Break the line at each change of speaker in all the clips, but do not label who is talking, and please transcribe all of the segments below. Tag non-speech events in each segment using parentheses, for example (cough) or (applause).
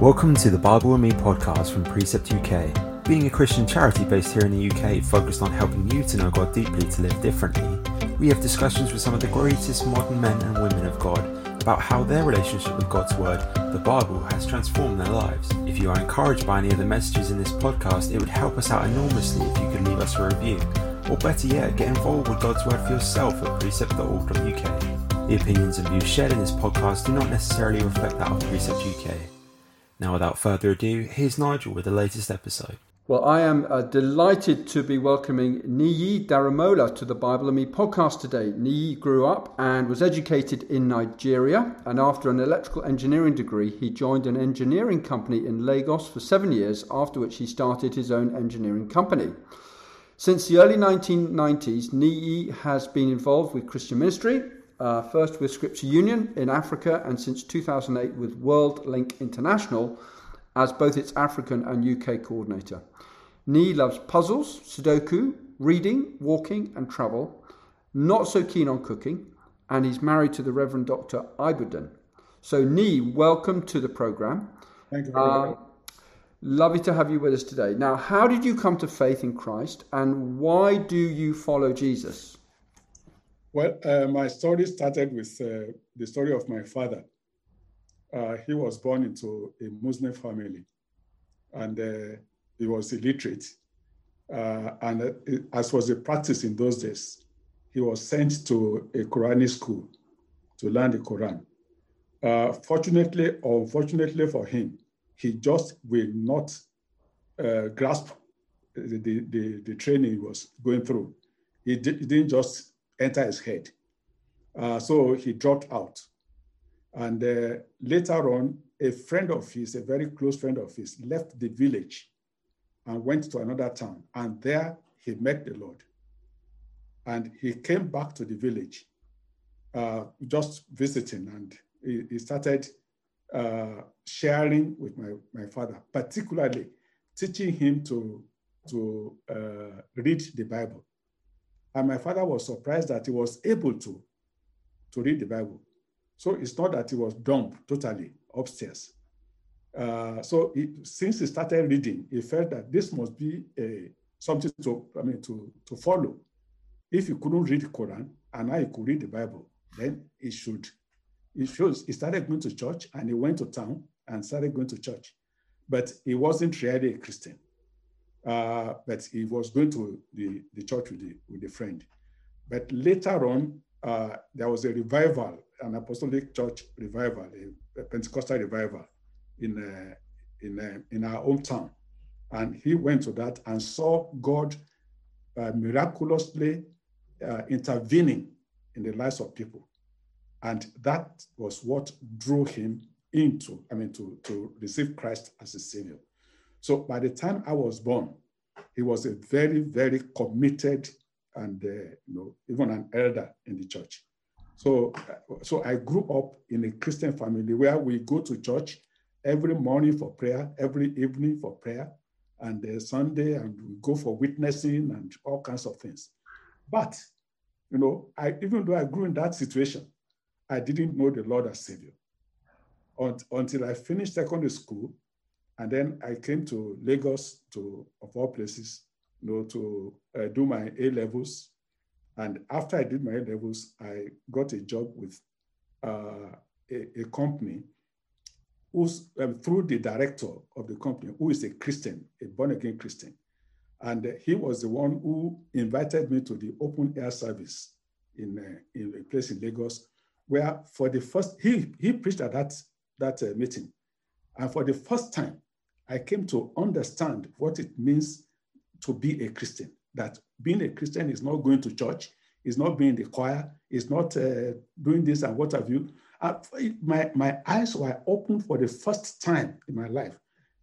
Welcome to the Bible and Me podcast from Precept UK. Being a Christian charity based here in the UK focused on helping you to know God deeply to live differently, we have discussions with some of the greatest modern men and women of God about how their relationship with God's Word, the Bible, has transformed their lives. If you are encouraged by any of the messages in this podcast, it would help us out enormously if you could leave us a review. Or better yet, get involved with God's Word for yourself at precept.org.uk. The opinions and views shared in this podcast do not necessarily reflect that of Precept UK. Now, without further ado, here's Nigel with the latest episode.
Well, I am uh, delighted to be welcoming Niyi Daramola to the Bible and Me podcast today. Niyi grew up and was educated in Nigeria, and after an electrical engineering degree, he joined an engineering company in Lagos for seven years, after which he started his own engineering company. Since the early 1990s, Niyi has been involved with Christian ministry, uh, first with Scripture Union in Africa, and since 2008 with Worldlink International as both its African and UK coordinator. Niyi loves puzzles, Sudoku, reading, walking, and travel. Not so keen on cooking, and he's married to the Reverend Dr. Ibudan. So, Niyi, welcome to the program.
Thank you very uh, much.
Lovely to have you with us today. Now, how did you come to faith in Christ, and why do you follow Jesus?
Well, uh, my story started with uh, the story of my father. Uh, he was born into a Muslim family and uh, he was illiterate. Uh, and uh, as was the practice in those days, he was sent to a Quranic school to learn the Quran. fortunately or unfortunately for him, he just will not grasp the, the, the, training he was going through. He, he didn't just enter his head. Uh, so he dropped out. And uh, later on, a friend of his, a very close friend of his, left the village and went to another town. And there he met the Lord. And he came back to the village, uh, just visiting, and he, he started uh, sharing with my, my father, particularly teaching him to, to uh, read the Bible. And my father was surprised that he was able to, to read the Bible. So it's not that he was dumb totally upstairs. Uh, so since he started reading, he felt that this must be a, something to, I mean, to, to follow. If he couldn't read the Quran and he could read the Bible, then he should. He shows he started going to church and he went to town and started going to church, but he wasn't really a Christian. Uh, but he was going to the, the church with the, with the friend. But later on, uh, there was a revival, an apostolic church revival, a, Pentecostal revival in, uh, in, uh, in our hometown. And he went to that and saw God uh, miraculously uh, intervening in the lives of people. And that was what drew him into, I mean, to, to receive Christ as a savior. So by the time I was born, he was a very, very committed and uh, you know even an elder in the church. So, so I grew up in a Christian family where we go to church every morning for prayer, every evening for prayer, and uh, Sunday, and we go for witnessing and all kinds of things. But you know, I even though I grew in that situation, I didn't know the Lord as Savior until I finished secondary school and then I came to Lagos, to of all places, you know, to uh, do my A levels. And after I did my A levels, I got a job with uh, a, a, company who's um, through the director of the company, who is a Christian, a born again Christian. And he was the one who invited me to the open air service in, uh, in a place in Lagos, where for the first, he, he preached at that, that uh, meeting. And for the first time, I came to understand what it means to be a Christian. That being a Christian is not going to church, is not being the choir, is not uh, doing this and what have you. Uh, my, my eyes were opened for the first time in my life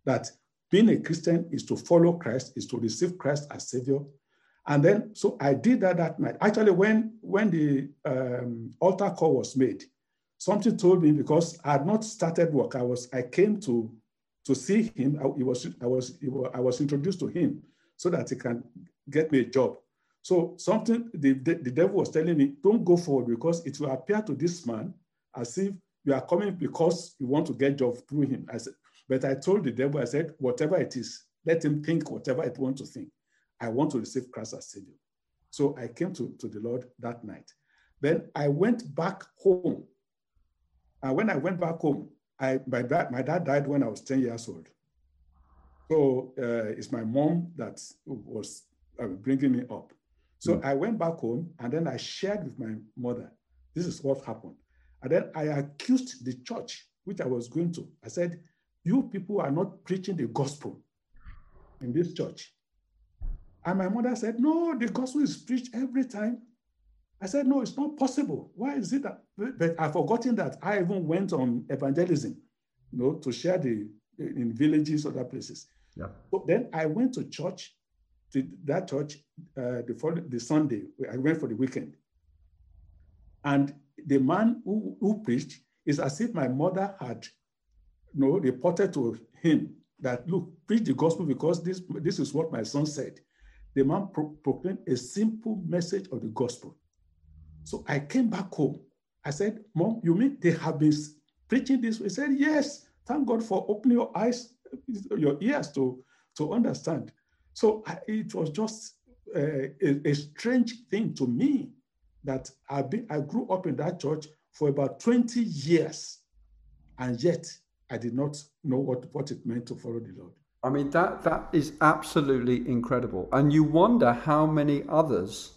that being a Christian is to follow Christ, is to receive Christ as Savior. And then, so I did that that night. Actually, when, when the um, altar call was made, something told me because I had not started work. I was, I came to to see him, I, was, I, was, I was introduced to him so that he can get me a job. So something, the, the, the devil was telling me, don't go forward because it will appear to this man as if you are coming because you want to get job through him. I said, But I told the devil, I said, whatever it is, let him think whatever it wants to think. I want to receive Christ as Savior. So I came to, to the Lord that night. Then I went back home. And when I went back home, I, my, dad, my dad died when I was 10 years old. So uh, it's my mom that was uh, bringing me up. So mm. I went back home and then I shared with my mother, this is what happened. And then I accused the church, which I was going to. I said, You people are not preaching the gospel in this church. And my mother said, No, the gospel is preached every time. I said, No, it's not possible. Why is it that? But I've forgotten that I even went on evangelism, you know, to share the in villages, or other places.
Yeah.
So then I went to church, to that church, uh, the, following, the Sunday. I went for the weekend. And the man who, who preached is as if my mother had you know, reported to him that, look, preach the gospel because this, this is what my son said. The man pro- proclaimed a simple message of the gospel. So I came back home. I said, Mom, you mean they have been preaching this? He said, Yes. Thank God for opening your eyes, your ears to, to understand. So I, it was just uh, a, a strange thing to me that I, been, I grew up in that church for about 20 years, and yet I did not know what, what it meant to follow the Lord.
I mean, that, that is absolutely incredible. And you wonder how many others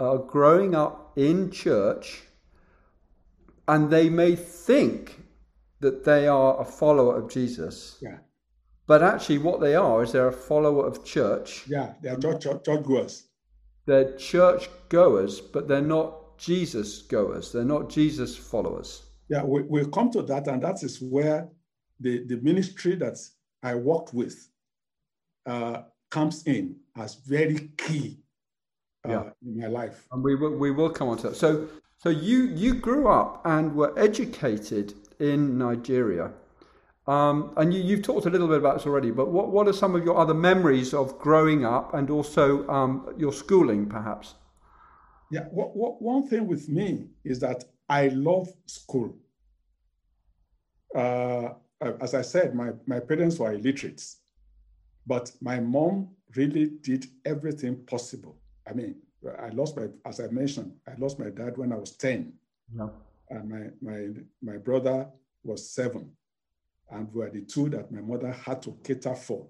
are growing up in church and they may think that they are a follower of Jesus.
Yeah.
But actually, what they are is they're a follower of church.
Yeah, they are church, church, church goers.
They're church goers, but they're not Jesus goers. They're not Jesus followers.
Yeah, we, we'll come to that, and that is where the, the ministry that I worked with uh, comes in as very key uh, yeah. in my life.
And we will, we will come on to that. So, so you, you grew up and were educated in Nigeria. Um, and you, have talked a little bit about this already, but what, what are some of your other memories of growing up and also um, your schooling, perhaps?
Yeah, what, what, one thing with me is that I love school. Uh, as I said, my, my parents were illiterates, but my mom really did everything possible. I mean, I lost my, as I mentioned, I lost my dad when I was 10.
Yeah.
And my, my, my brother was seven and we were the two that my mother had to cater for.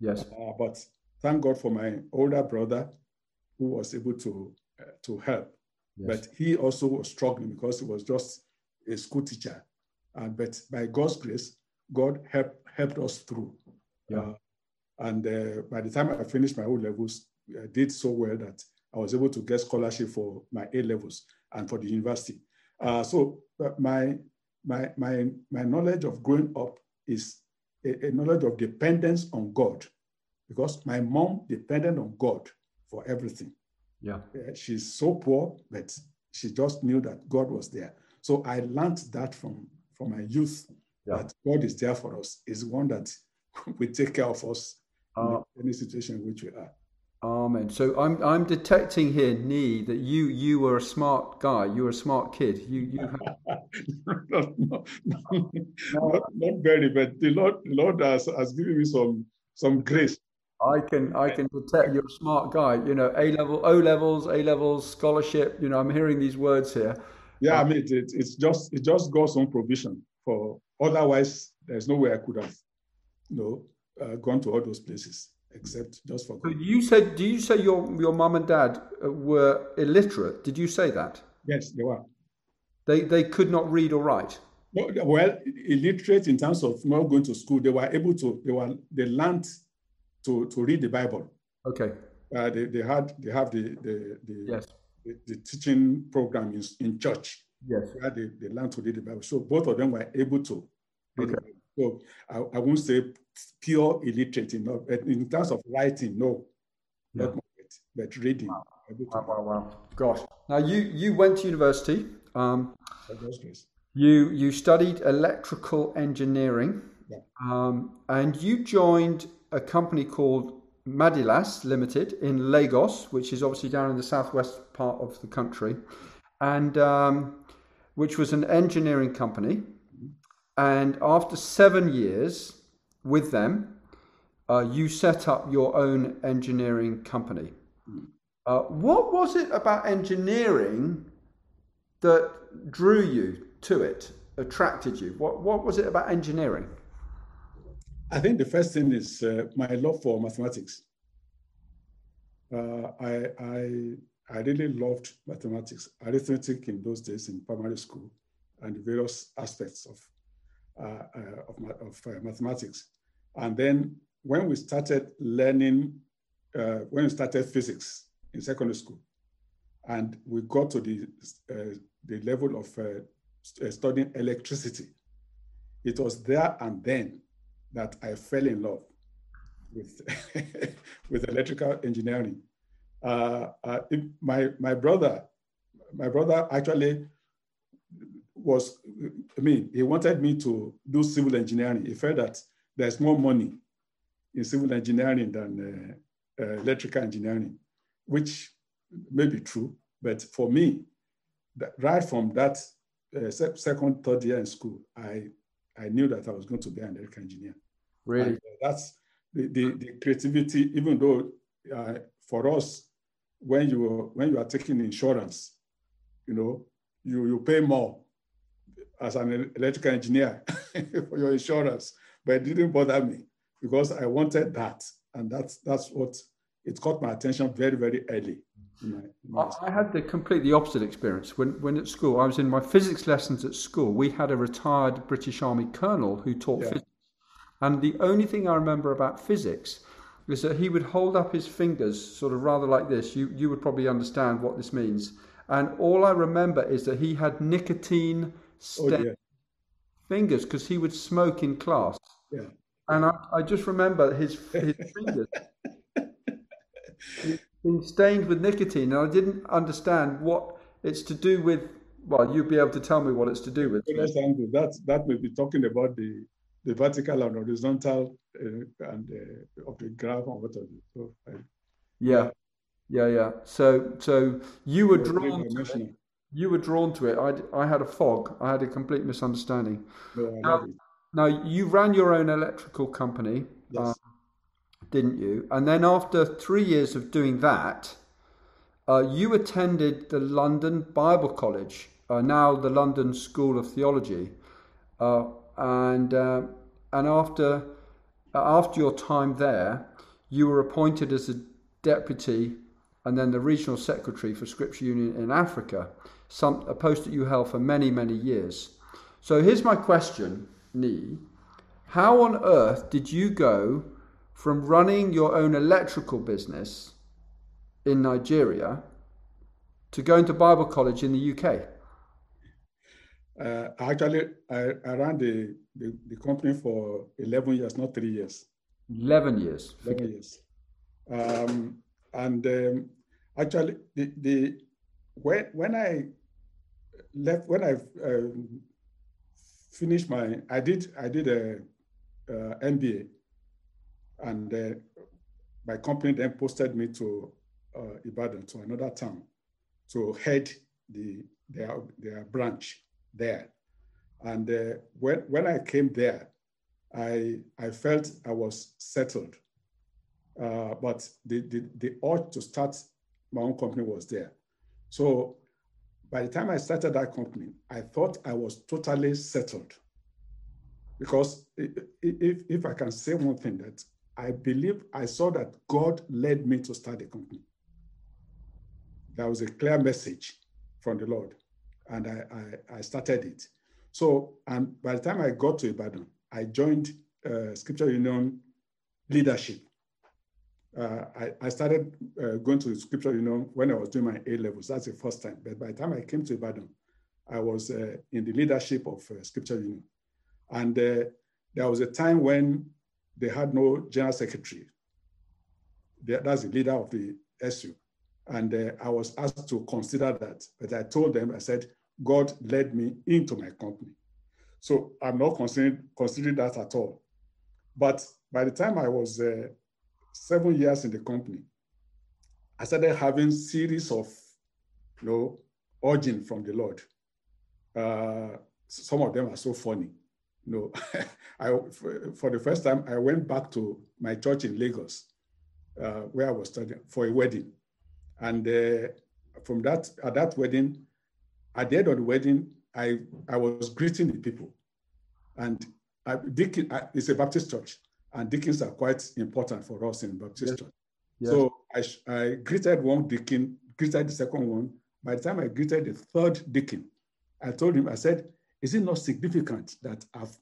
Yes.
Uh, but thank God for my older brother who was able to uh, to help. Yes. But he also was struggling because he was just a school teacher. And but by God's grace, God helped helped us through.
Yeah. Uh,
and uh, by the time I finished my O levels, I did so well that I was able to get scholarship for my A levels and for the university. Uh, so uh, my my, my, my knowledge of growing up is a, a, knowledge of dependence on God because my mom depended on God for everything.
Yeah.
Uh, she's so poor, but she just knew that God was there. So I learned that from, from my youth yeah. that God is there for us, is one that (laughs) will take care of us uh, in any situation in which we are.
Amen. So I'm I'm detecting here, Niyi, that you you were a smart guy. You were a smart kid. You you. (laughs)
not, not, not, not, very, but the Lord the Lord has, has given me some some grace.
I can I can detect you're a smart guy. You know, A level, O levels, A levels, scholarship. You know, I'm hearing these words here.
Yeah, I mean, it, it, it's just it's just God's own provision. For otherwise, there's no way I could have, you know, uh, gone to all those places except just for
you said, do you say your your mum and dad uh, were illiterate? Did you say that?
Yes, they were.
They they could not read or write.
Well, illiterate in terms of not going to school, they were able to. They were they learned to to read the Bible.
Okay.
Uh, they, they had they have the the, the
yes
the, the, teaching program in, in church.
Yes.
Where they, they learned to read the Bible. So both of them were able to.
read okay.
So I, I won't say pure illiterate in, in terms of writing, no, yeah. not but reading.
Wow. wow, wow, wow. Gosh. Now you you went to university. Um, you you studied electrical engineering,
yeah.
um, and you joined a company called Madilas Limited in Lagos, which is obviously down in the southwest part of the country, and um, which was an engineering company. And after seven years with them, uh, you set up your own engineering company. Uh, what was it about engineering that drew you to it, attracted you? What, what was it about engineering?
I think the first thing is uh, my love for mathematics. Uh, I, I, I really loved mathematics, arithmetic in those days in primary school, and various aspects of, of, of uh, mathematics. And then when we started learning, uh, when we started physics in secondary school, and we got to the, the level of studying electricity, it was there and then that I fell in love with (laughs) with electrical engineering. Uh, uh, my my brother, my brother actually was. I mean, he wanted me to do civil engineering. He felt that there's more money in civil engineering than uh, uh electrical engineering, which may be true. But for me, right from that uh, second, third year in school, I I knew that I was going to be an electrical engineer.
Really? And
that's the, the, the, creativity, even though uh, for us, when you when you are taking insurance, you know, you, you pay more as an electrical engineer (laughs) for your insurance, but it didn't bother me because I wanted that. And that's that's what it caught my attention very, very early.
In my, in my I had the completely opposite experience. When, when at school, I was in my physics lessons at school. We had a retired British Army colonel who taught yeah. physics and the only thing I remember about physics is that he would hold up his fingers, sort of rather like this. You, you would probably understand what this means. And all I remember is that he had nicotine stained oh, fingers because he would smoke in class.
Yeah.
And I, I just remember his, his fingers (laughs) being stained with nicotine. And I didn't understand what it's to do with. Well, you'd be able to tell me what it's to do with.
That, that may be talking about the the vertical and horizontal uh, and uh, of the graph and what have you. So,
yeah, yeah, yeah. So, so you were drawn to it. You were drawn to it. I, I had a fog. I had a complete misunderstanding.
No, now,
now, you ran your own electrical company,
yes. um,
didn't you? And then after three years of doing that, uh, you attended the London Bible College, uh, now the London School of Theology. Uh, and uh, and after after your time there, you were appointed as a deputy and then the regional secretary for Scripture Union in Africa, some, a post that you held for many many years. So here's my question, Niyi. How on earth did you go from running your own electrical business in Nigeria to going to Bible college in the UK?
Uh, actually, I, I ran the, the, the, company for 11 years, not three years.
11 years.
11 years. Um, and um, actually, the, the when, when I left, when I um, finished my, I did, I did a, a MBA and uh, my company then posted me to uh, Ibadan, to another town, to head the their, their branch there. And uh, when, when I came there, I, I felt I was settled. Uh, but the, the, the urge to start my own company was there. So by the time I started that company, I thought I was totally settled. Because if, if I can say one thing, that I believe I saw that God led me to start a company. There was a clear message from the Lord and I, I, I, started it. So, and by the time I got to Ibadan, I joined uh, Scripture Union leadership. Uh, I, I, started uh, going to Scripture Union when I was doing my A levels. That's the first time. But by the time I came to Ibadan, I was uh, in the leadership of uh, Scripture Union. And uh, there was a time when they had no general secretary. That's the leader of the SU. And uh, I was asked to consider that. But I told them, I said, God led me into my company. So I'm not considering, considering that at all. But by the time I was seven years in the company, I started having series of, you know, urging from the Lord. Uh, some of them are so funny. you know, (laughs) I, for, the first time, I went back to my church in Lagos, uh, where I was studying for a wedding. And uh, from that, at that wedding, at the end of the wedding, I, I was greeting the people. And I, it's a Baptist church, and deacons are quite important for us in Baptist yes. church. Yes. So I, I greeted one deacon, greeted the second one. By the time I greeted the third deacon, I told him, I said, is it not significant that I've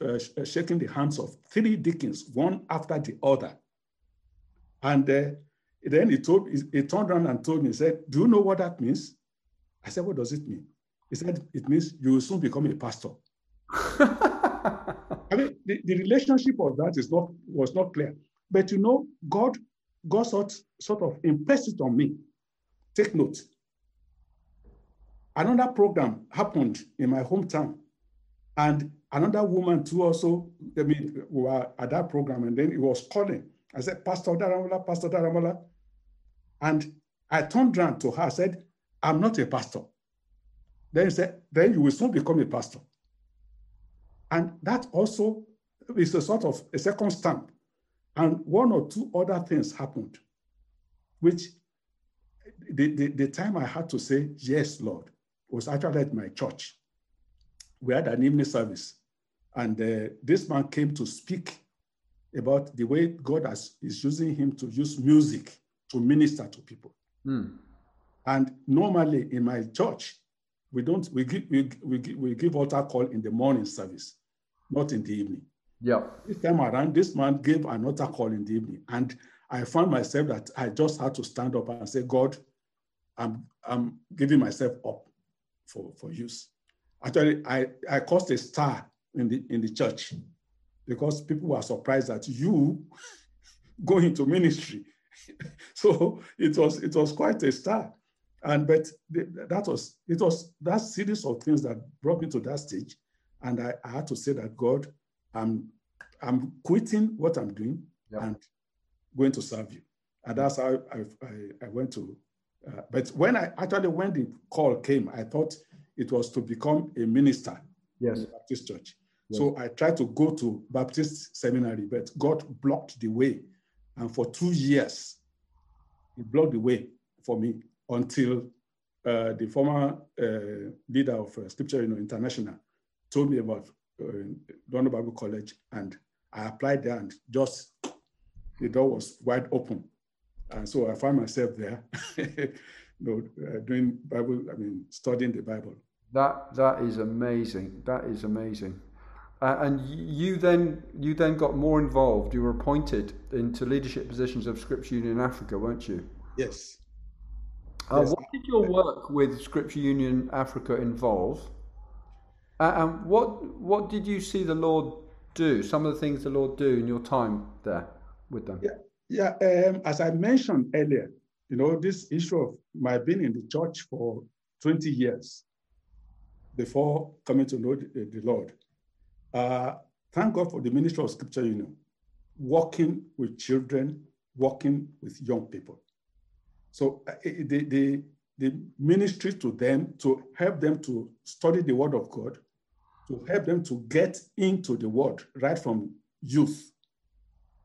uh, uh, shaken the hands of three deacons, one after the other? And uh, then he told, he, he turned around and told me, he said, do you know what that means? I said, what does it mean? He said, it means you will soon become a pastor. (laughs) I mean, the, the relationship of that is not was not clear. But you know, God, God sort, sort of impressed it on me. Take note. Another program happened in my hometown, and another woman too also. I mean, we were at that program, and then it was calling. I said, Pastor Daramola, Pastor Daramola. And I turned around to her, I said, I'm not a pastor. Then he said, then you will soon become a pastor. And that also is a sort of a second stamp. And one or two other things happened, which the, the, the time I had to say, yes, Lord, was actually at my church. We had an evening service, and uh, this man came to speak about the way God has, is using him to use music to minister to people. Mm. And normally in my church, we don't we give we, we, we give altar call in the morning service, not in the evening.
Yeah.
This time around, this man gave another call in the evening, and I found myself that I just had to stand up and say, God, I'm I'm giving myself up for, for use. Actually, I, I caused a star in the in the church because people were surprised that you (laughs) go into ministry. (laughs) so it was it was quite a star. And but that was it was that series of things that brought me to that stage. And I, I had to say that God, I'm I'm quitting what I'm doing yep. and going to serve you. And that's how I, I, I went to. Uh, but when I actually when the call came, I thought it was to become a minister
yes.
in the Baptist church. Yes. So I tried to go to Baptist seminary, but God blocked the way. And for two years, He blocked the way for me until uh, the former uh, leader of uh, Scripture Union, International told me about uh, London Bible College, and I applied there, and just the door was wide open, and so I found myself there, (laughs) you know, uh, doing Bible. I mean, studying the Bible.
That that is amazing. That is amazing. Uh, and you then you then got more involved. You were appointed into leadership positions of Scripture Union Africa, weren't you?
Yes.
Uh, yes. What did your work with Scripture Union Africa involve? Uh, and what what did you see the Lord do? Some of the things the Lord do in your time there with them.
Yeah, yeah. Um, as I mentioned earlier, you know, this issue of my being in the church for 20 years before coming to know the, the Lord. Uh, thank God for the ministry of Scripture Union, working with children, working with young people. So uh, the, the, the ministry to them to help them to study the Word of God, to help them to get into the Word right from youth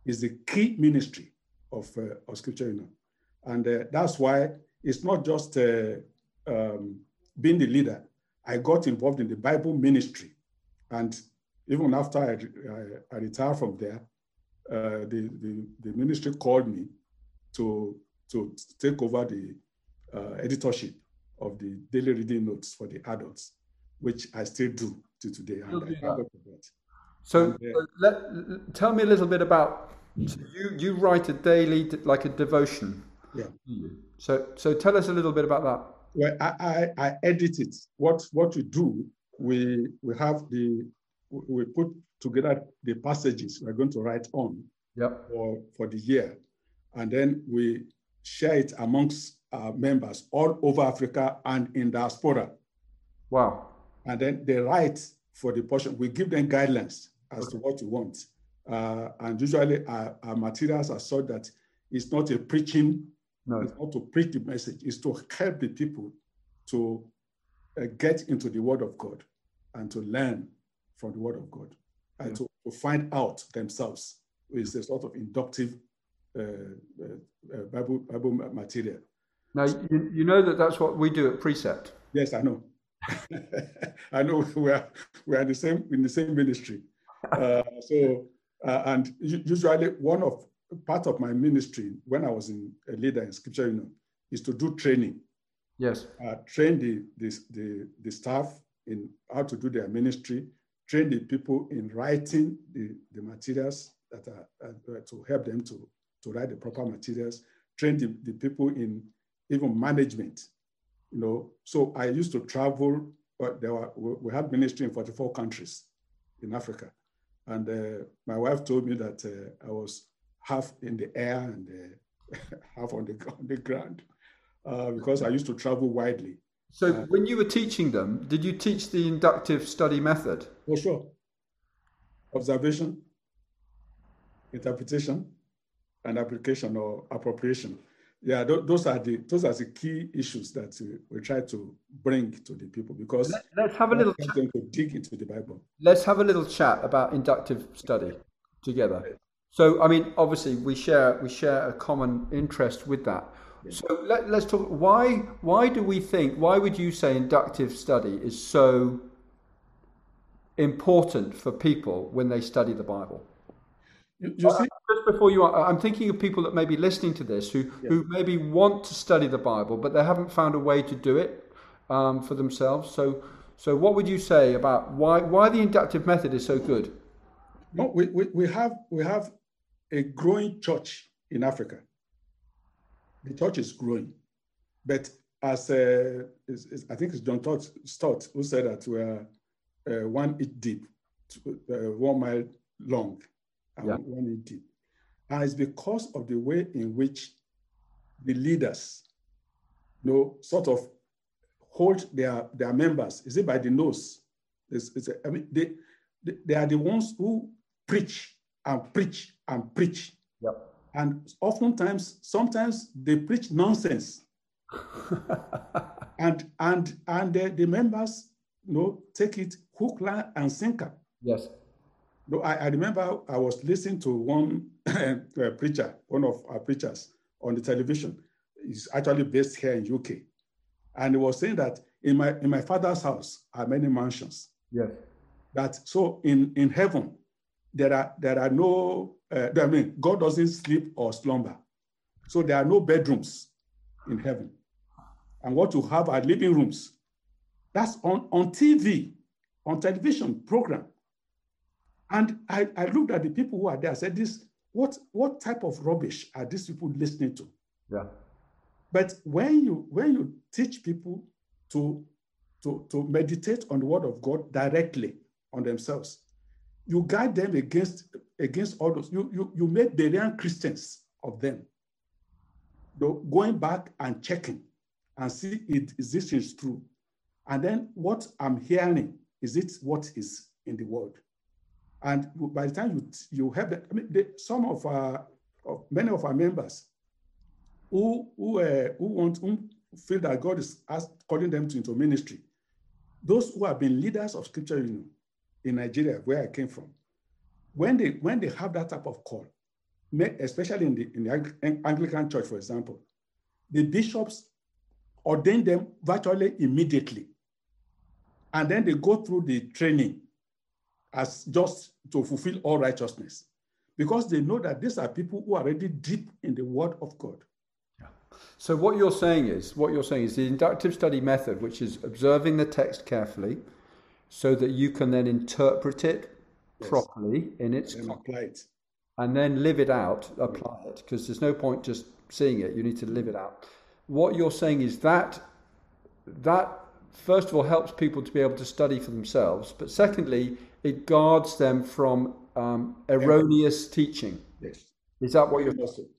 is the key ministry of, uh, of Scripture Union. And uh, that's why it's not just uh, um, being the leader. I got involved in the Bible ministry. And even after I, I, I retired from there, uh, the, the, the, ministry called me to, to take over the uh, editorship of the daily reading notes for the adults, which I still do to today. And
so, uh, let, tell me a little bit about so you. You write a daily, like a devotion.
Yeah.
So, so tell us a little bit about that.
Well, I, I, I edit it. What what we do, we we have the we put together the passages we're going to write on
yep.
for, for the year. And then we share it amongst our members all over Africa and in diaspora.
Wow.
And then they write for the portion. We give them guidelines as to what we want. Uh, and usually our, our, materials are so that it's not a preaching, no. it's not to preach the message, it's to help the people to uh, get into the word of God and to learn from the Word of God and to, to find out themselves with a sort of inductive uh, uh, uh, Bible, Bible material.
Now, you, you know that that's what we do at Precept.
Yes, I know. (laughs) I know we are we are in the same in the same ministry. Uh, so uh, and usually one of part of my ministry when I was in a leader in Scripture Union is to do training.
Yes.
Uh, train the, the the the staff in how to do their ministry, train the people in writing the, the materials that are uh, to help them to, to write the proper materials, train the, the people in even management, you know. So I used to travel, but there were, we had ministry in 44 countries in Africa. And uh, my wife told me that uh, I was half in the air and uh, (laughs) half on the, on the ground uh, because I used to travel widely.
So uh, when you were teaching them, did you teach the inductive study method?
For sure. Observation, interpretation, and application or appropriation. Yeah, th- those are the those are the key issues that uh, we try to bring to the people because
Let, us have a little
chat. to dig into the Bible.
Let's have a little chat about inductive study together. So, I mean, obviously, we share we share a common interest with that. So let, us talk. Why why do we think? Why would you say inductive study is so important for people when they study the Bible?
You, you see,
just before you, are, I'm thinking of people that may be listening to this who yeah. who maybe want to study the Bible, but they haven't found a way to do it um, for themselves. So so what would you say about why why the inductive method is so good?
No, we, we, we have we have a growing church in Africa the church is growing. But as uh, is, is, I think it's John Stott who said that we're uh, one inch deep, uh, one mile long, and yeah. one inch deep. And it's because of the way in which the leaders, you know, sort of hold their, their members. Is it by the nose? It's, it's a, I mean, they, they, they are the ones who preach and preach and preach.
Yep.
And oftentimes, sometimes they preach nonsense. (laughs) and and and the, the, members you know take it hook, line, and sinker.
Yes.
No, I, I remember I was listening to one (laughs) uh, preacher, one of our preachers on the television. He's actually based here in UK. And he was saying that in my in my father's house are many mansions.
Yes.
That so in, in heaven, there are there are no uh, I mean, God doesn't sleep or slumber. So there are no bedrooms in heaven. And what you have are living rooms. That's on, on TV, on television program. And I, I looked at the people who are there. I said, this, what, what type of rubbish are these people listening to?
Yeah.
But when you when you teach people to, to, to meditate on the word of God directly on themselves, you guide them against against all those. You you you make Berean Christians of them. Though going back and checking and see it is this is true, and then what I'm hearing is it what is in the word, and by the time you you have I mean some of our of many of our members who who uh, who want who feel that God is asked, calling them to into ministry, those who have been leaders of Scripture Union in Nigeria, where I came from, when they when they have that type of call, especially in the in the Anglican Church, for example, the bishops ordain them virtually immediately, and then they go through the training as just to fulfill all righteousness, because they know that these are people who are already deep in the Word of God.
So what you're saying is, what you're saying is the inductive study method, which is observing the text carefully, so that you can then interpret it yes. properly in its
and apply it.
and then live it out, apply it, because there's no point just seeing it. You need to live it out. What you're saying is that that first of all helps people to be able to study for themselves, but secondly, it guards them from um, erroneous teaching.
Yes.
Is that what you're
saying?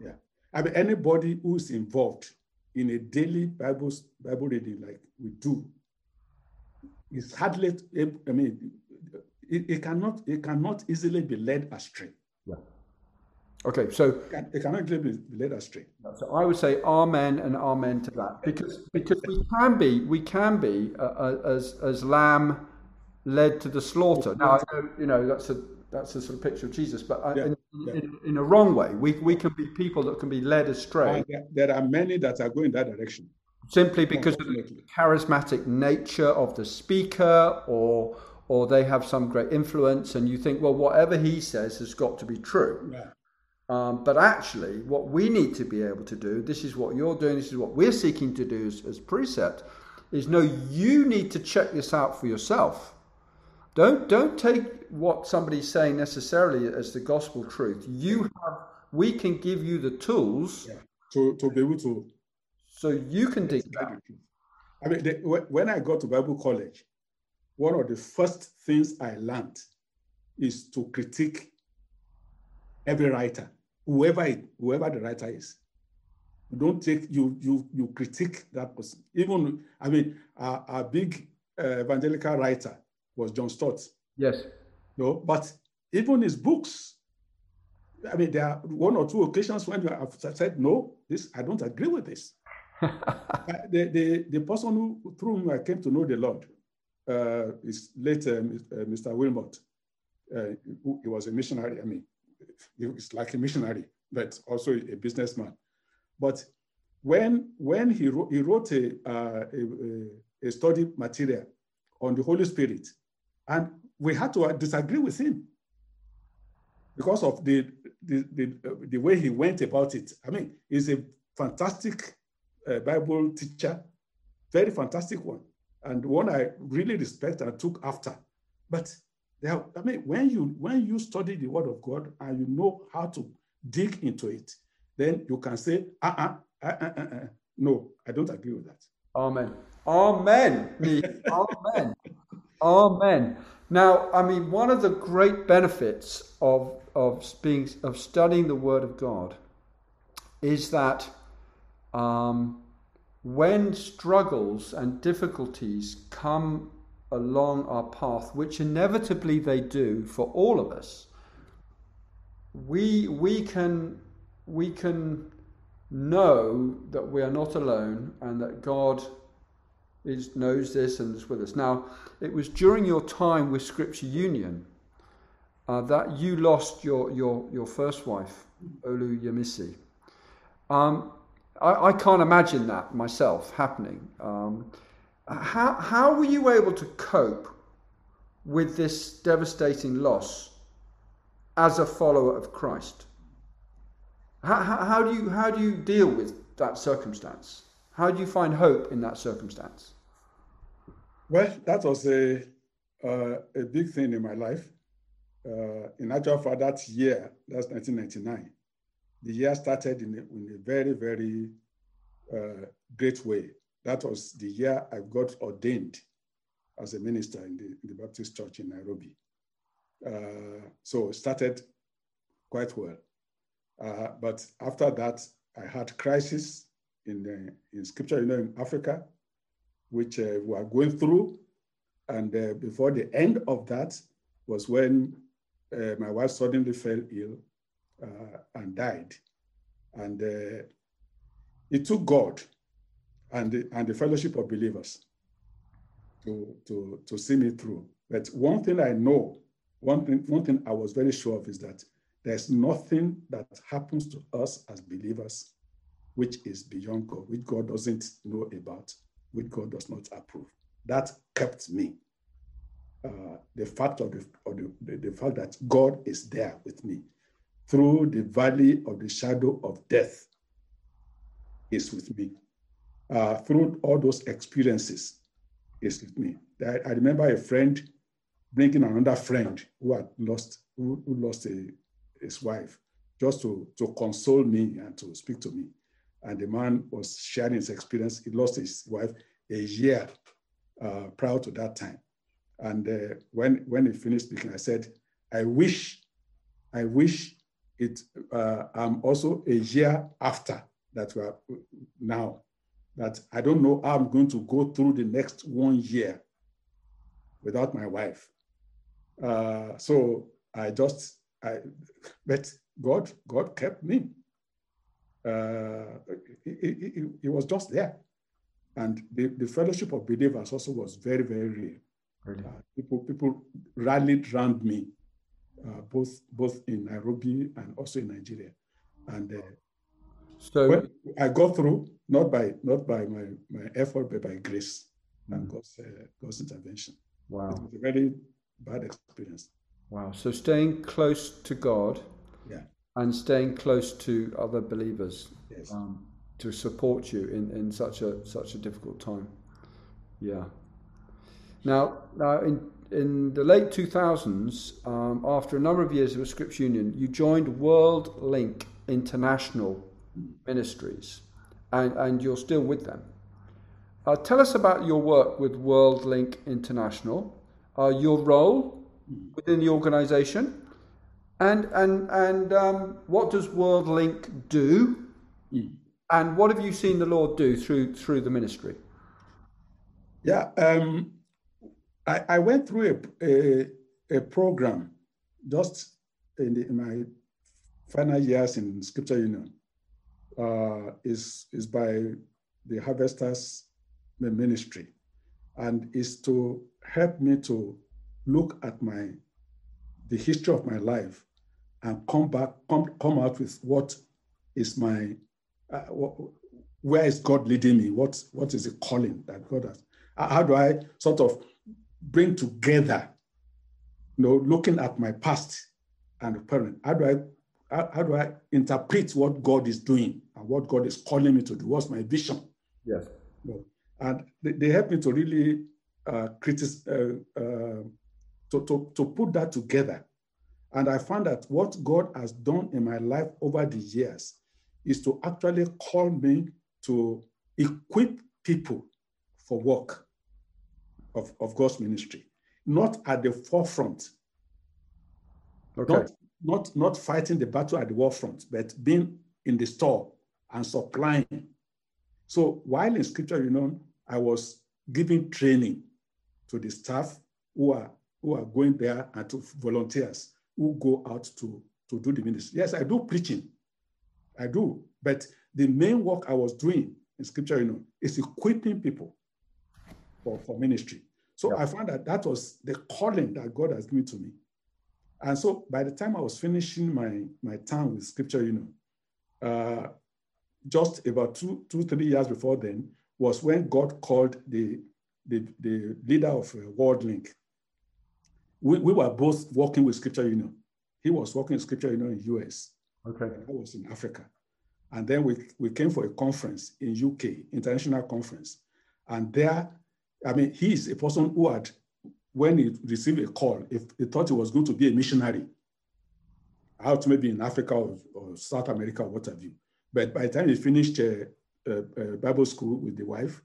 Yeah. I mean, anybody who's involved in a daily Bible Bible reading like we do is hardly, I mean, it, it, cannot, it cannot easily be led astray.
Okay, so
it, can, it cannot be led astray.
So I would say amen and amen to that because because we can be we can be uh, uh, as as lamb led to the slaughter. Now, I know, you know, that's a that's a sort of picture of Jesus, but uh,
Yeah,
in,
yeah.
In, in a wrong way. We, we can be people that can be led astray
there are many that are going that direction.
simply because of the charismatic nature of the speaker or or they have some great influence and you think well whatever he says has got to be true
Yeah.
Um, but actually what we need to be able to do this is what you're doing this is what we're seeking to do as, as precept is no you need to check this out for yourself don't don't take what somebody's saying necessarily as the gospel truth you have we can give you the tools
Yeah. To, to be able to
so you can dig it
tell
out.
the truth. I mean, the, when I got to Bible college, one of the first things I learned is to critique every writer, whoever it, whoever the writer is. You don't take you you you critique that person. Even I mean, our, our big uh, evangelical writer was John Stott.
yes
No, but even his books, I mean, there are one or two occasions when you have said, no, this I don't agree with this. (laughs) Uh, the, the, the person who, through whom I came to know the Lord uh, is late uh, Mr. Wilmot. Uh, who- he was a missionary. I mean, was like a missionary, but also a businessman. But when when he wrote, he wrote a, uh, a, a- study material on the Holy Spirit, and we had to disagree with him because of the the, the, uh, the way he went about it. I mean, he's a fantastic uh, Bible teacher, very fantastic one, and one I really respect and took after. But there, I mean, when you when you study the Word of God and you know how to dig into it, then you can say, uh-uh, uh-uh, uh-uh. no, I don't agree with that.
Amen. Amen. (laughs) Amen. Amen. Now, I mean, one of the great benefits of of being of studying the Word of God is that um, when struggles and difficulties come along our path, which inevitably they do for all of us, we we can we can know that we are not alone and that God is knows this and is with us. Now, it was during your time with Scripture Union uh, that you lost your your your first wife, Oluyemisi. Um, I, I can't imagine that myself happening. Um, how how were you able to cope with this devastating loss as a follower of Christ? How, how, do you how do you deal with that circumstance? How do you find hope in that circumstance?
Well, that was a uh, a big thing in my life. Uh, in actual fact, that year, that's 1999, the year started in a, in a very, very uh, great way. That was the year I got ordained as a minister in the, in the Baptist Church in Nairobi. Uh, so it started quite well. Uh, but after that, I had crisis in, the, in scripture, you know, in Africa, which uh, we are going through. And uh, before the end of that was when uh, my wife suddenly fell ill uh, and died. And uh, it took God and the, and the fellowship of believers to, to, to see me through. But one thing I know, one thing, one thing I was very sure of is that there's nothing that happens to us as believers which is beyond God, which God doesn't know about, which God does not approve. That kept me. Uh, the fact of the, of the, the, the fact that God is there with me through the valley of the shadow of death is with me. Uh, through all those experiences is with me. I, I remember a friend bringing another friend who had lost who, who lost a, his wife just to, to console me and to speak to me. And the man was sharing his experience. He lost his wife a year uh, prior to that time. And uh, when, when he finished speaking, I said, I wish, I wish it, uh, I'm also a year after that we are now, that I don't know how I'm going to go through the next one year without my wife. Uh, so I just, I, but God, God kept me. Uh, it, it, it was just there. And the, the fellowship of believers also was very, very real.
Really?
Uh, people people rallied around me, uh, both both in Nairobi and also in Nigeria, and uh,
So
well, I got through not by not by my, my effort but by grace and
Mm.
God's uh, God's intervention. It
wow,
was a very bad experience.
wow. So staying close to God
Yeah.
and staying close to other believers
Yes.
um, to support you in, in such a such a difficult time. Yeah. Now, now in in the late two thousands, um, after a number of years with Scripture Union, you joined Worldlink International Ministries, and and you're still with them. Uh, tell us about your work with Worldlink International, uh, your role within the organisation, and and and um, what does Worldlink do? And what have you seen the Lord do through through the ministry?
Yeah, um, I, I went through a, a, a program just in, the, in my final years in Scripture Union. Uh, is is by the Harvesters Ministry, and is to help me to look at my the history of my life and come back come come out with what is my uh, wh- where is God leading me? What what is the calling that God has? How do I sort of bring together, you know, looking at my past and the present? How do I how, how do I interpret what God is doing and what God is calling me to do? What's my vision?
Yes.
And they, they helped me to really uh, uh, uh, to, to, to put that together. And I found that what God has done in my life over the years is to actually call me to equip people for work of, of God's ministry, not at the forefront,
Okay.
not, not, not fighting the battle at the war front, but being in the store and supplying. So while in Scripture Union, I was giving training to the staff who are who are going there and to volunteers who go out to, to do the ministry. Yes, I do preaching. I do. But the main work I was doing in Scripture Union, is equipping people for, for ministry. So
Yeah.
I found that that was the calling that God has given to me. And so by the time I was finishing my, my time with Scripture Union, uh, just about two, two, three years before then was when God called the, the, the leader of uh, Worldlink. We, we were both working with Scripture Union. He was working with Scripture Union in US.
Okay.
I was in Africa. And then we, we came for a conference in UK, international conference. And there, I mean, he is a person who had, when he received a call, if he thought he was going to be a missionary, out maybe in Africa or, or South America or what have you. But by the time he finished uh, uh, uh, Bible school with the wife,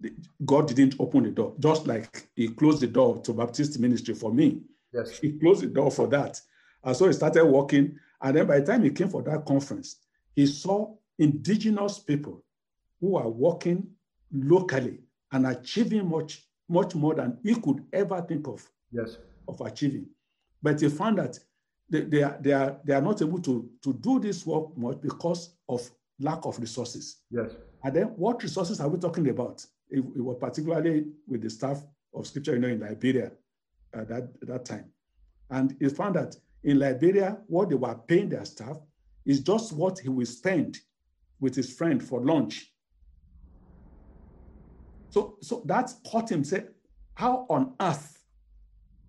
the- God didn't open the door, just like he closed the door to Baptist ministry for me.
Yes.
He closed the door for that. And so he started working. And then by the time he came for that conference, he saw indigenous people who are working locally and achieving much, much more than he could ever think of,
Yes.
of achieving. But he found that they, they, are, they, are, they are not able to, to do this work much because of lack of resources.
Yes.
And then what resources are we talking about? It, it was particularly with the staff of Scripture Union, in Liberia at that, that time. And he found that in Liberia, what they were paying their staff is just what he will spend with his friend for lunch. So, so that caught him, said, how on earth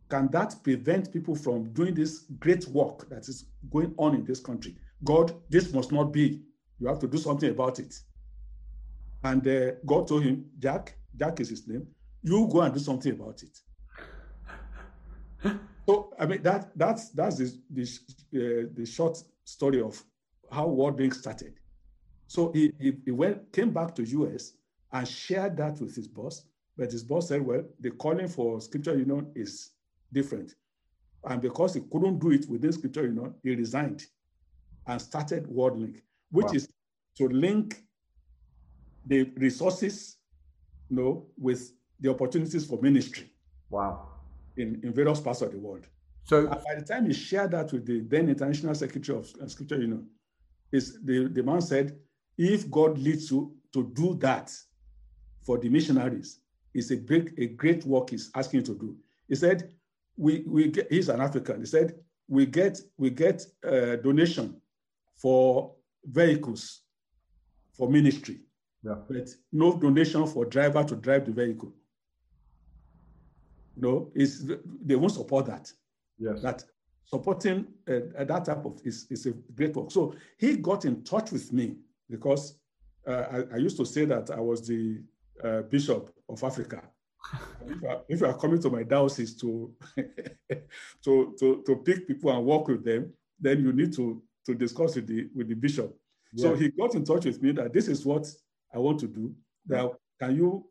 can that prevent people from doing this great work that is going on in this country? God, this must not be. You have to do something about it. And uh, God told him, Jack, Jack is his name, you go and do something about it. (laughs) so, I mean, that that's that's the, the, uh, the short story of how Worldlink started. So he, he, he went, came back to US and shared that with his boss. But his boss said, well, the calling for scripture union is different. And because he couldn't do it within scripture union, he resigned and started Worldlink, which
Wow.
is to link the resources you know, with the opportunities for ministry
Wow.
in, in various parts of the world.
So
And by the time he shared that with the then International Secretary of uh, Scripture Union, is the, the man said, if God leads you to do that for the missionaries, is a great, a great work he's asking you to do. He said, we, we get, he's an African. He said, we get, we get a donation for vehicles for ministry,
Yeah.
but no donation for driver to drive the vehicle. No, is they won't support that.
Yes.
That supporting uh, that type of is, is a great work. So he got in touch with me because uh, I, I used to say that I was the uh, bishop of Africa. if, you are, if you are coming to my diocese to, (laughs) to, to, to pick people and work with them, then you need to, to discuss with the, with the bishop. So he got in touch with me that this is what I want to do. That can you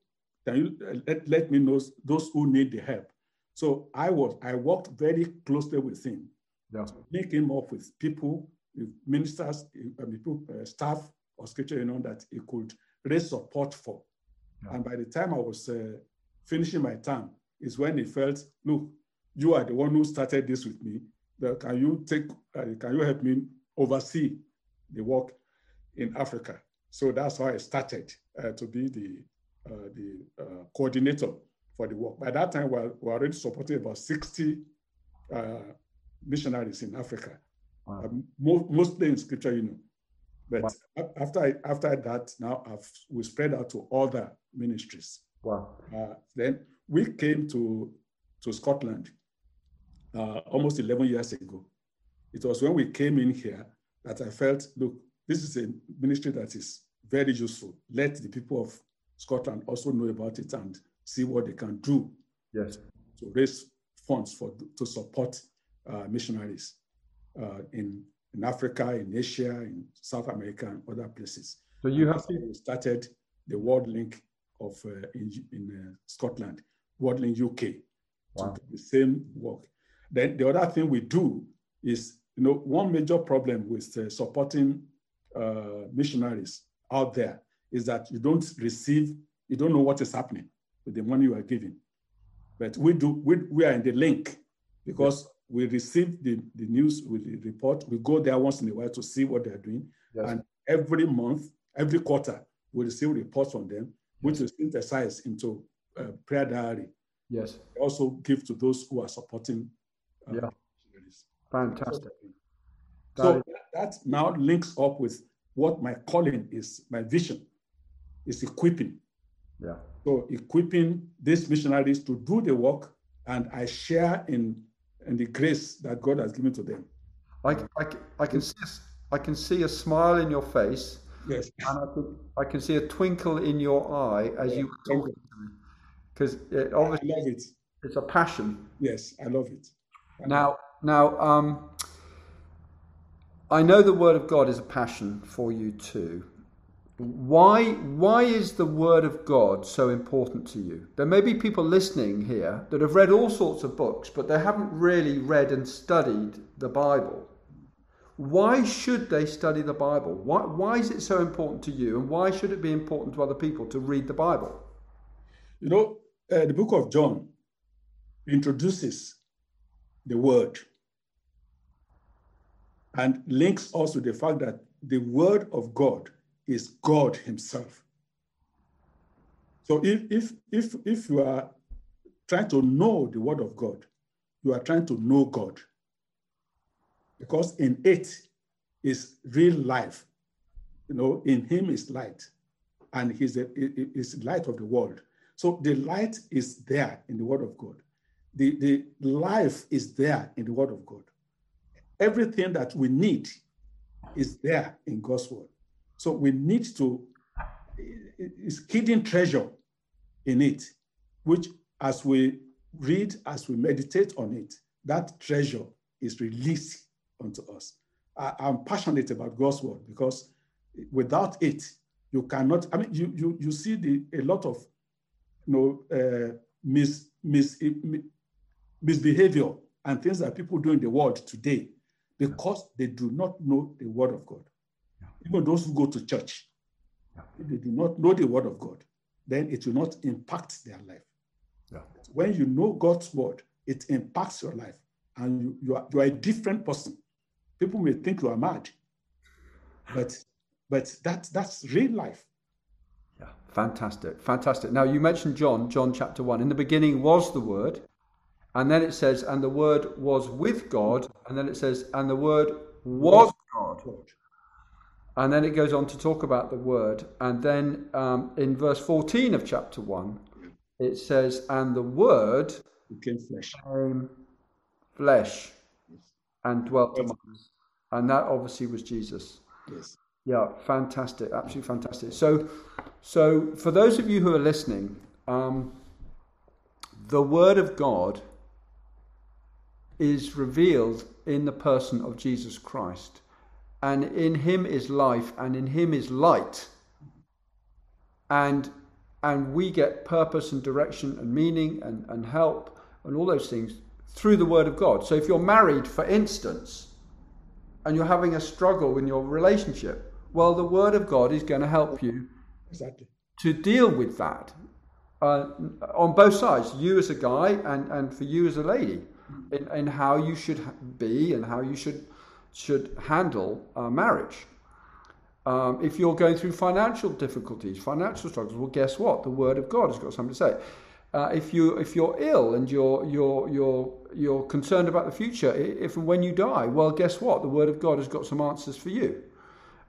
can you uh, let, let me know those who need the help. So I was I worked very closely with him,
Yeah.
link him up with people, with ministers, uh, people, uh, staff of Scripture Union, that he could raise support for.
Yeah.
And by the time I was uh, finishing my term, is when he felt, look, you are the one who started this with me. Can you take? Uh, can you help me oversee the work in Africa? So that's how I started uh, to be the uh, the uh, coordinator for the work. By that time, we were, we were already supporting about 60 uh, missionaries in Africa,
Wow.
um, mo- mostly in Scripture Union. But
Wow.
after after that, now I've, we spread out to other ministries.
Wow.
Uh, then we came to, to Scotland uh, almost 11 years ago. It was when we came in here that I felt, look, this is a ministry that is very useful. Let the people of Scotland also know about it and see what they can do
Yes.
to raise funds for to support uh, missionaries uh, in, in Africa, in Asia, in South America, and other places.
So you have
started the Worldlink of uh, in, in uh, Scotland, Worldlink UK,
Wow.
to do the same work. Then the other thing we do is, you know, one major problem with uh, supporting uh, missionaries out there is that you don't receive, you don't know what is happening with the money you are giving. But we do, we, we are in the link because we receive the, the news with the report. We go there once in a while to see what they're doing.
Yes.
And every month, every quarter, we receive reports from them, which is synthesized into a prayer diary.
yes.
We also give to those who are supporting uh,
Yeah.
missionaries.
Fantastic.
So that now links up with what my calling is, my vision is equipping.
yeah.
So equipping these missionaries to do the work, and I share in, in the grace that God has given to them.
I, I, I can see I can see a smile in your face,
Yes.
and I can, I can see a twinkle in your eye as you were talking to me, because it, obviously
I love it.
it's a passion.
Yes, I love it.
Now, now, um, I know the Word of God is a passion for you too. Why, why is the Word of God so important to you? There may be people listening here that have read all sorts of books, but they haven't really read and studied the Bible. Why should they study the Bible? Why, why is it so important to you, and why should it be important to other people to read the Bible?
You know, uh, the book of John introduces the word and links us to the fact that the word of God is God Himself. So if if if if you are trying to know the word of God, you are trying to know God. Because in it is real life. You know, in him is light, and he's the is light of the world. So the light is there in the word of God. The, the life is there in the word of God. Everything that we need is there in God's word. So we need to, it's hidden treasure in it, which as we read, as we meditate on it, that treasure is released unto us. I, am passionate about God's word because without it, you cannot. I mean, you you you see the a lot of you know uh, mis, mis, misbehavior and things that people do in the world today because they do not know the word of God. Even those who go to church, if they do not know the word of God, then it will not impact their life.
Yeah.
When you know God's word, it impacts your life, and you, you, are, you are a different person. People may think you are mad, but but that that's real life.
Yeah, Fantastic, fantastic. Now you mentioned John, John chapter one. In the beginning was the Word, and then it says, and the Word was with God, and then it says, and the Word was God. And then it goes on to talk about the Word, and then um, in verse fourteen of chapter one, it says, and the Word
became flesh,
became flesh, and dwelt among us, and that obviously was Jesus.
Yes.
Yeah, fantastic, absolutely fantastic. So, so for those of you who are listening, um, the Word of God is revealed in the person of Jesus Christ, and in Him is life, and in Him is light, and and we get purpose and direction and meaning and, and help and all those things through the Word of God. So if you're married, for instance, and you're having a struggle in your relationship, well, the Word of God is going to help you
Exactly.
to deal with that uh, on both sides, you as a guy and, and for you as a lady, in, in how you should be and how you should should handle uh, marriage. Um, if you're going through financial difficulties, financial struggles, well, guess what? The Word of God has got something to say. Uh, if you if you're ill and you're you're you're you're concerned about the future, if and when you die, well, guess what? The Word of God has got some answers for you.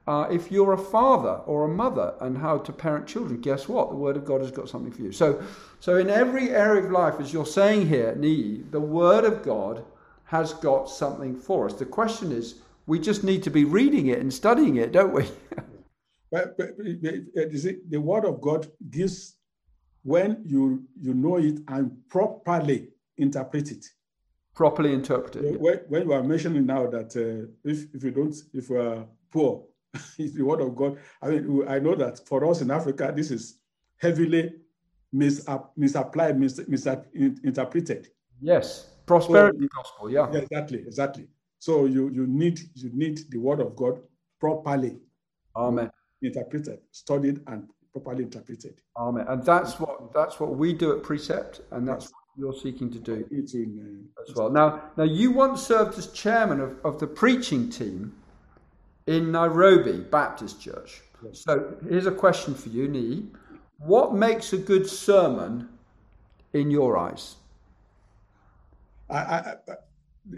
Uh, if you're a father or a mother and how to parent children, guess what? The Word of God has got something for you. So, so in every area of life, as you're saying here, Niyi, the Word of God has got something for us. The question is, we just need to be reading it and studying it, don't we? (laughs)
But, but, but, see, the word of God gives when you you know it and properly interpret it.
Properly interpreted.
When, when you are mentioning now that uh, if if you don't if you are poor, (laughs) it's the word of God. I mean, I know that for us in Africa, this is heavily mis- misapplied, mis- misinterpreted.
Yes, prosperity gospel. Yeah.
Yeah, exactly, exactly. So you you need you need the word of God properly
Amen.
interpreted, studied, and properly interpreted.
Amen. And that's what that's what we do at Precept, and that's what you're seeking to do.
It's in, uh,
as well. Now, now you once served as chairman of, of the preaching team in Nairobi Baptist Church. So here's a question for you, Niyi. What makes a good sermon in your eyes?
I, I,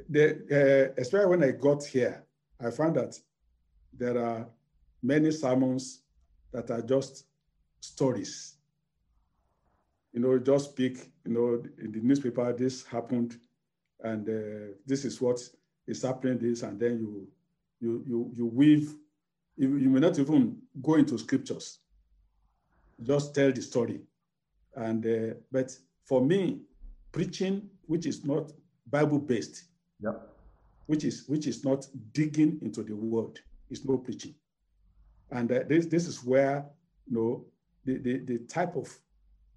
the, uh, especially when I got here, I found that there are many sermons that are just stories. You know, just speak, you know, in the newspaper, this happened, and uh, this is what is happening, this, and then you you you you weave, you, you may not even go into scriptures. Just tell the story. And uh, but for me, preaching, which is not Bible based,
Yeah.
which is which is not digging into the word, It's no preaching. And uh, this this is where you know the the, the type of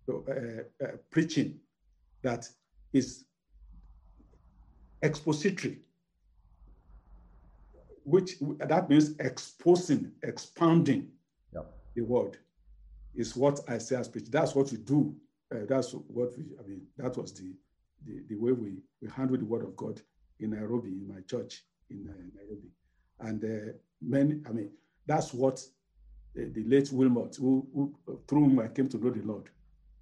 uh, uh, preaching that is expository, which that means exposing, expounding
Yeah.
the word, is what I say as preaching. That's what we do. Uh, that's what we. I mean, that was the the, the way we, we handle the word of God in Nairobi, in my church in uh, Nairobi. And uh, many, I mean, that's what uh, the late Wilmot, who, who, through whom I came to know the Lord,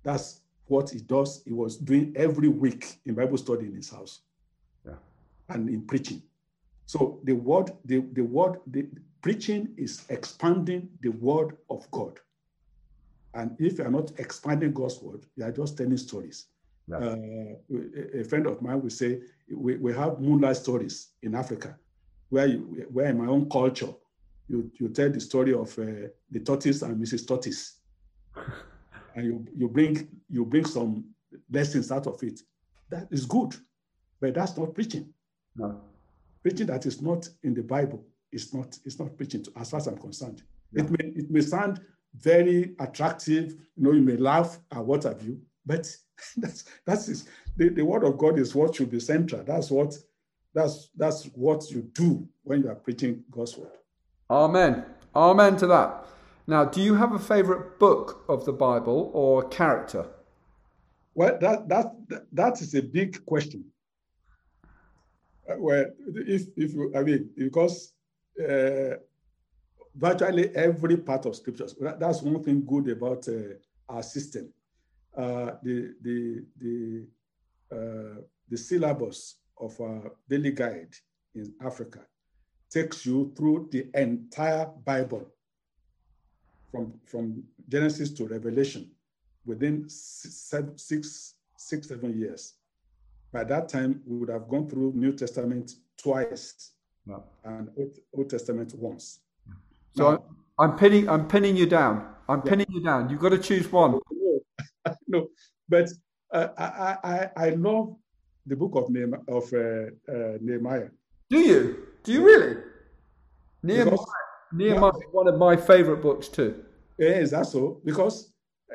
that's what he does. He was doing every week in Bible study in his house
Yeah.
and in preaching. So the word, the, the word, the preaching is expanding the word of God. And if you are not expanding God's word, you are just telling stories.
Yeah.
Uh, a- friend of mine will say, we, we have moonlight stories in Africa, where, you, where in my own culture, you, you tell the story of uh, the tortoise and Mrs. Tortoise. (laughs) and you, you, bring, you bring some lessons out of it. That is good, but that's not preaching.
No.
Preaching that is not in the Bible is not, is not preaching, to, as far as I'm concerned.
Yeah.
It, may, it may sound very attractive, you know, you may laugh at what have you, but (laughs) that's that's is, the, the word of God is what should be central. That's what that's that's what you do when you are preaching God's word.
Amen. Amen to that. Now, do you have a favorite book of the Bible or character?
Well, that that that is a big question. Well, if if you, I mean, because uh, virtually every part of scriptures. That's one thing good about uh, our system. Uh, the the the uh, the syllabus of our daily guide in Africa takes you through the entire Bible from, from Genesis to Revelation within six, six, six, seven years. By that time, we would have gone through New Testament twice and Old, Old, Testament once.
So now, I'm pinning, I'm pinning you down. I'm yeah. pinning you down. You've got to choose one. (laughs)
no, but uh, I, I, I love the book of, Nehemiah, of uh, uh, Nehemiah.
Do you? Do you really? Nehemiah, because, Nehemiah is one of my favorite books too.
Is that so? Because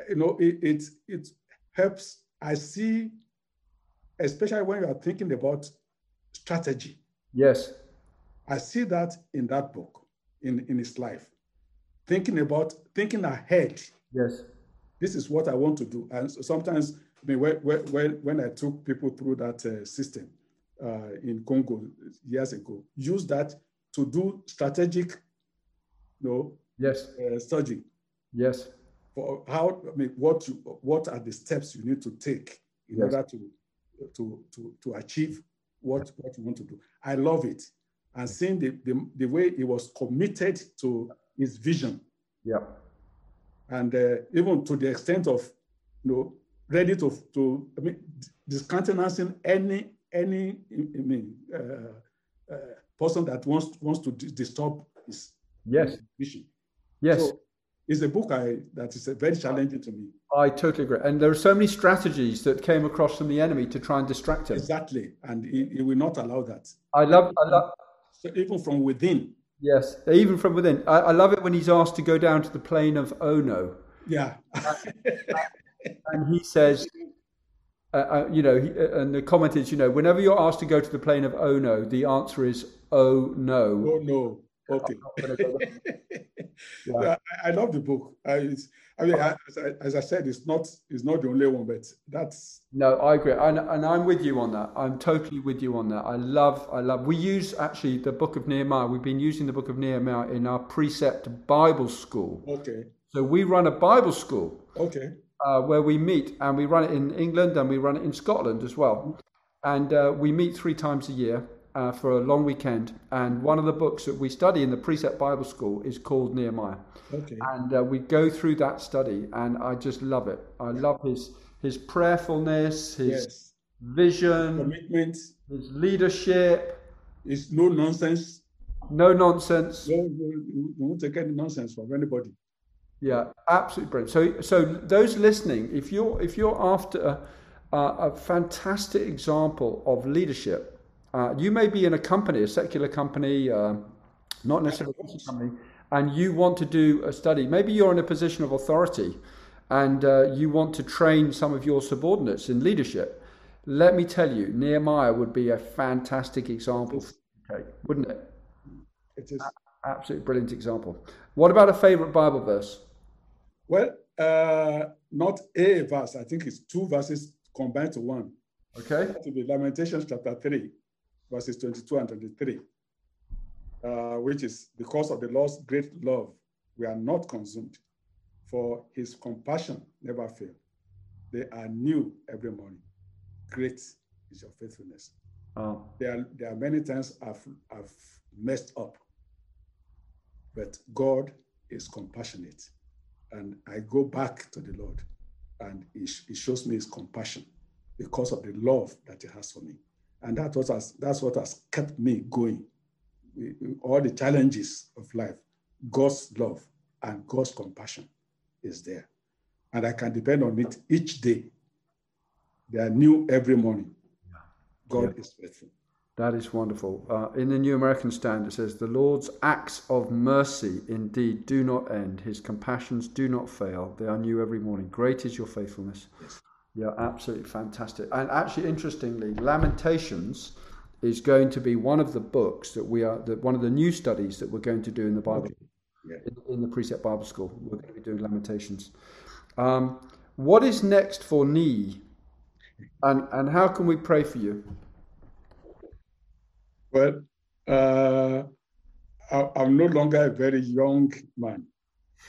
you know it, it it helps. I see, especially when you are thinking about strategy.
Yes.
I see that in that book, in, in his life. Thinking about thinking ahead.
Yes.
This is what I want to do. And sometimes I mean, when, when, when I took people through that uh, system uh, in Congo years ago, use that to do strategic, you know,
yes,
uh, study.
Yes.
For how, I mean, what you, what are the steps you need to take in yes. order to, to, to, to achieve what, what you want to do. I love it. And seeing the, the, the way he was committed to his vision.
Yeah.
And uh, even to the extent of, you know, ready to, to I mean, discountenancing any, any, I mean, uh, uh, person that wants, wants to disturb his
yes.
vision.
Yes. So
it's a book I, that is very challenging to me.
I totally agree. And there are so many strategies that came across from the enemy to try and distract him.
Exactly. And he, he will not allow that.
I love, I love.
So even from within.
Yes, even from within. I, I love it when he's asked to go down to the plain of Ono.
Yeah. (laughs)
and he says, uh, uh, you know, he, uh, and the comment is, you know, whenever you're asked to go to the plain of Ono, the answer is, oh no.
Oh no. Okay. (laughs) yeah. I, I, love the book. I, I mean, I, as, I, as, I, said, it's not it's not the only one, but that's
no, I agree, and, and I'm with you on that. I'm totally with you on that. I love, I love. We use actually the book of Nehemiah. We've been using the book of Nehemiah in our precept Bible school.
Okay.
So we run a Bible school.
Okay.
Uh, where we meet, and we run it in England and we run it in Scotland as well. And uh, we meet three times a year, uh, for a long weekend. And one of the books that we study in the Precept Bible School is called Nehemiah.
Okay.
And uh, we go through that study, and I just love it. I love his his prayerfulness, his yes. vision,
commitment,
his leadership.
It's no nonsense.
No nonsense.
No, no, won't take any nonsense from anybody.
Yeah, absolutely brilliant. So, so those listening, if you're if you're after a, a fantastic example of leadership, uh, you may be in a company, a secular company, uh, not necessarily a company, and you want to do a study. Maybe you're in a position of authority and uh, you want to train some of your subordinates in leadership. Let me tell you, Nehemiah would be a fantastic example, okay, wouldn't it?
It is.
A- absolutely brilliant example. What about a favorite Bible verse?
Well, uh, not a verse. I think it's two verses combined to one.
Okay.
To be Lamentations chapter 3 verses 22 and 23, uh, which is because of the Lord's great love, we are not consumed, for his compassion never fail. They are new every morning. Great is your faithfulness.
Oh.
There, are, there are many times I've, I've messed up, but God is compassionate. And I go back to the Lord, and he, he shows me his compassion because of the love that he has for me. And that's what has, that's what has kept me going. All the challenges of life, God's love and God's compassion is there. And I can depend on it each day. They are new every morning. God yeah. is faithful.
That is wonderful. Uh, in the New American Standard, it says, The Lord's acts of mercy indeed do not end. His compassions do not fail. They are new every morning. Great is your faithfulness.
Yes.
Yeah, absolutely fantastic. And actually, interestingly, Lamentations is going to be one of the books that we are, that one of the new studies that we're going to do in the Bible,
yeah.
in, in, the Precept Bible School. We're going to be doing Lamentations. Um, what is next for Niyi, and and how can we pray for you?
Well, uh, I, I'm no longer a very young man.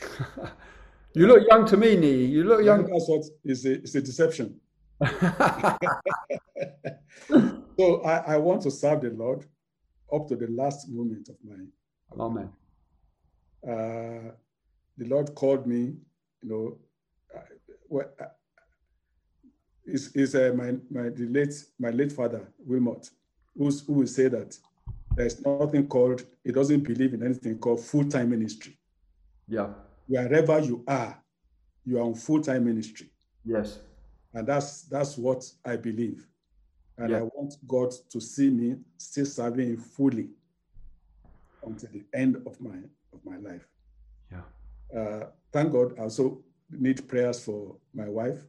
(laughs)
you look young to me, Niyi. You look young.
That's what is a, it's a deception. (laughs) so I, I want to serve the Lord up to the last moment of my.
Amen.
Uh, the Lord called me, you know, uh, well, uh, is is uh, my my the late my late father Wilmot, who's, who will say that there's nothing called he doesn't believe in anything called full time ministry.
Yeah.
Wherever you are, you are on full time ministry.
Yes.
And that's that's what I believe. And
Yeah.
I want God to see me still serving Him fully until the end of my of my life.
Yeah.
Uh, thank God. I also need prayers for my wife.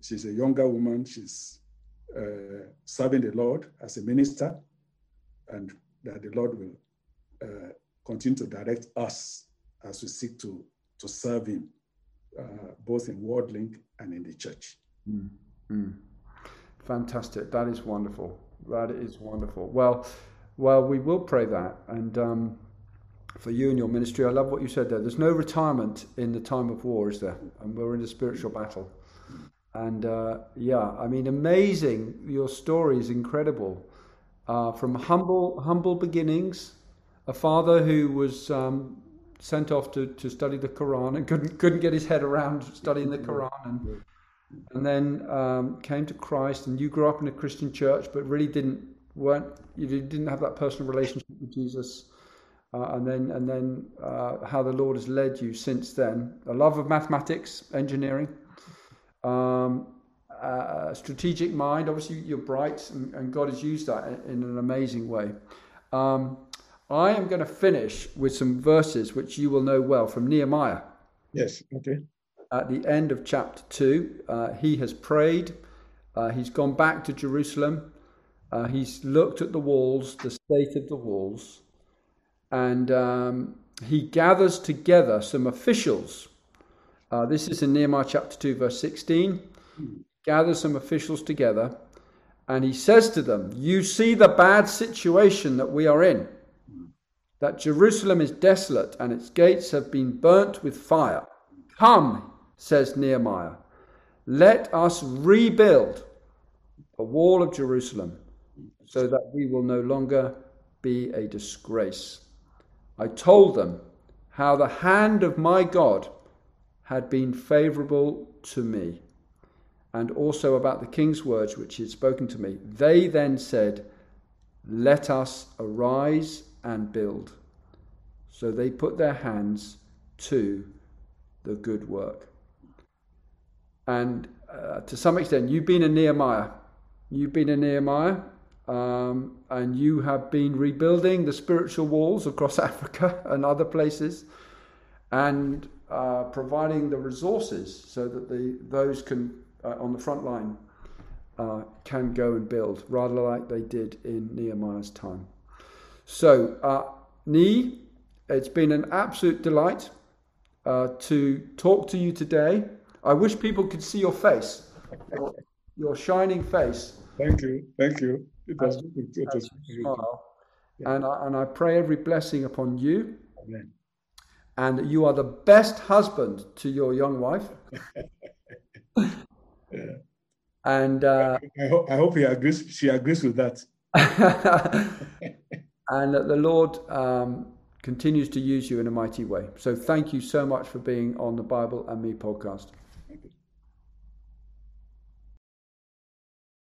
She's a younger woman. She's uh, serving the Lord as a minister, and that the Lord will uh, continue to direct us as we seek to to serve Him, uh, both in Worldlink and in the church.
Mm, mm. Fantastic. That is wonderful. That is wonderful. Well, well, we will pray that, and um, for you and your ministry, I love what you said there. There's no retirement in the time of war, is there? And we're in a spiritual battle. And uh, yeah, I mean, amazing. Your story is incredible. Uh, from humble, humble beginnings, a father who was um, sent off to, to study the Quran and couldn't couldn't get his head around studying the Quran, and and then um, came to Christ. And you grew up in a Christian church, but really didn't weren't you didn't have that personal relationship with Jesus. Uh, and then and then uh, how the Lord has led you since then. A love of mathematics, engineering, um, a strategic mind. Obviously, you're bright, and, and God has used that in, in an amazing way. Um, I am going to finish with some verses which you will know well from Nehemiah
Yes. Okay.
at the end of chapter 2. Uh, he has prayed, uh, he's gone back to Jerusalem, uh, he's looked at the walls, the state of the walls, and um, he gathers together some officials. Uh, this is in Nehemiah chapter 2, verse 16. Gathers some officials together, and he says to them, You see the bad situation that we are in, that Jerusalem is desolate and its gates have been burnt with fire. Come, says Nehemiah, let us rebuild the wall of Jerusalem so that we will no longer be a disgrace. I told them how the hand of my God had been favorable to me, and also about the king's words which he had spoken to me. They then said, Let us arise and build. So they put their hands to the good work. And uh, to some extent, you've been a Nehemiah. You've been a Nehemiah, um, and you have been rebuilding the spiritual walls across (laughs) Africa and other places, and uh, providing the resources so that the those can uh, on the front line uh, can go and build, rather like they did in Nehemiah's time. So, uh, Niyi, it's been an absolute delight uh, to talk to you today. I wish people could see your face, your, your shining face.
Thank you. Thank you. It was, it was,
smile. And I, and I pray every blessing upon you,
Amen.
and you are the best husband to your young wife. (laughs)
Yeah.
And uh,
I, hope, I hope he agrees. She agrees with that. (laughs)
and that the Lord um, continues to use you in a mighty way. So thank you so much for being on the Bible and Me podcast.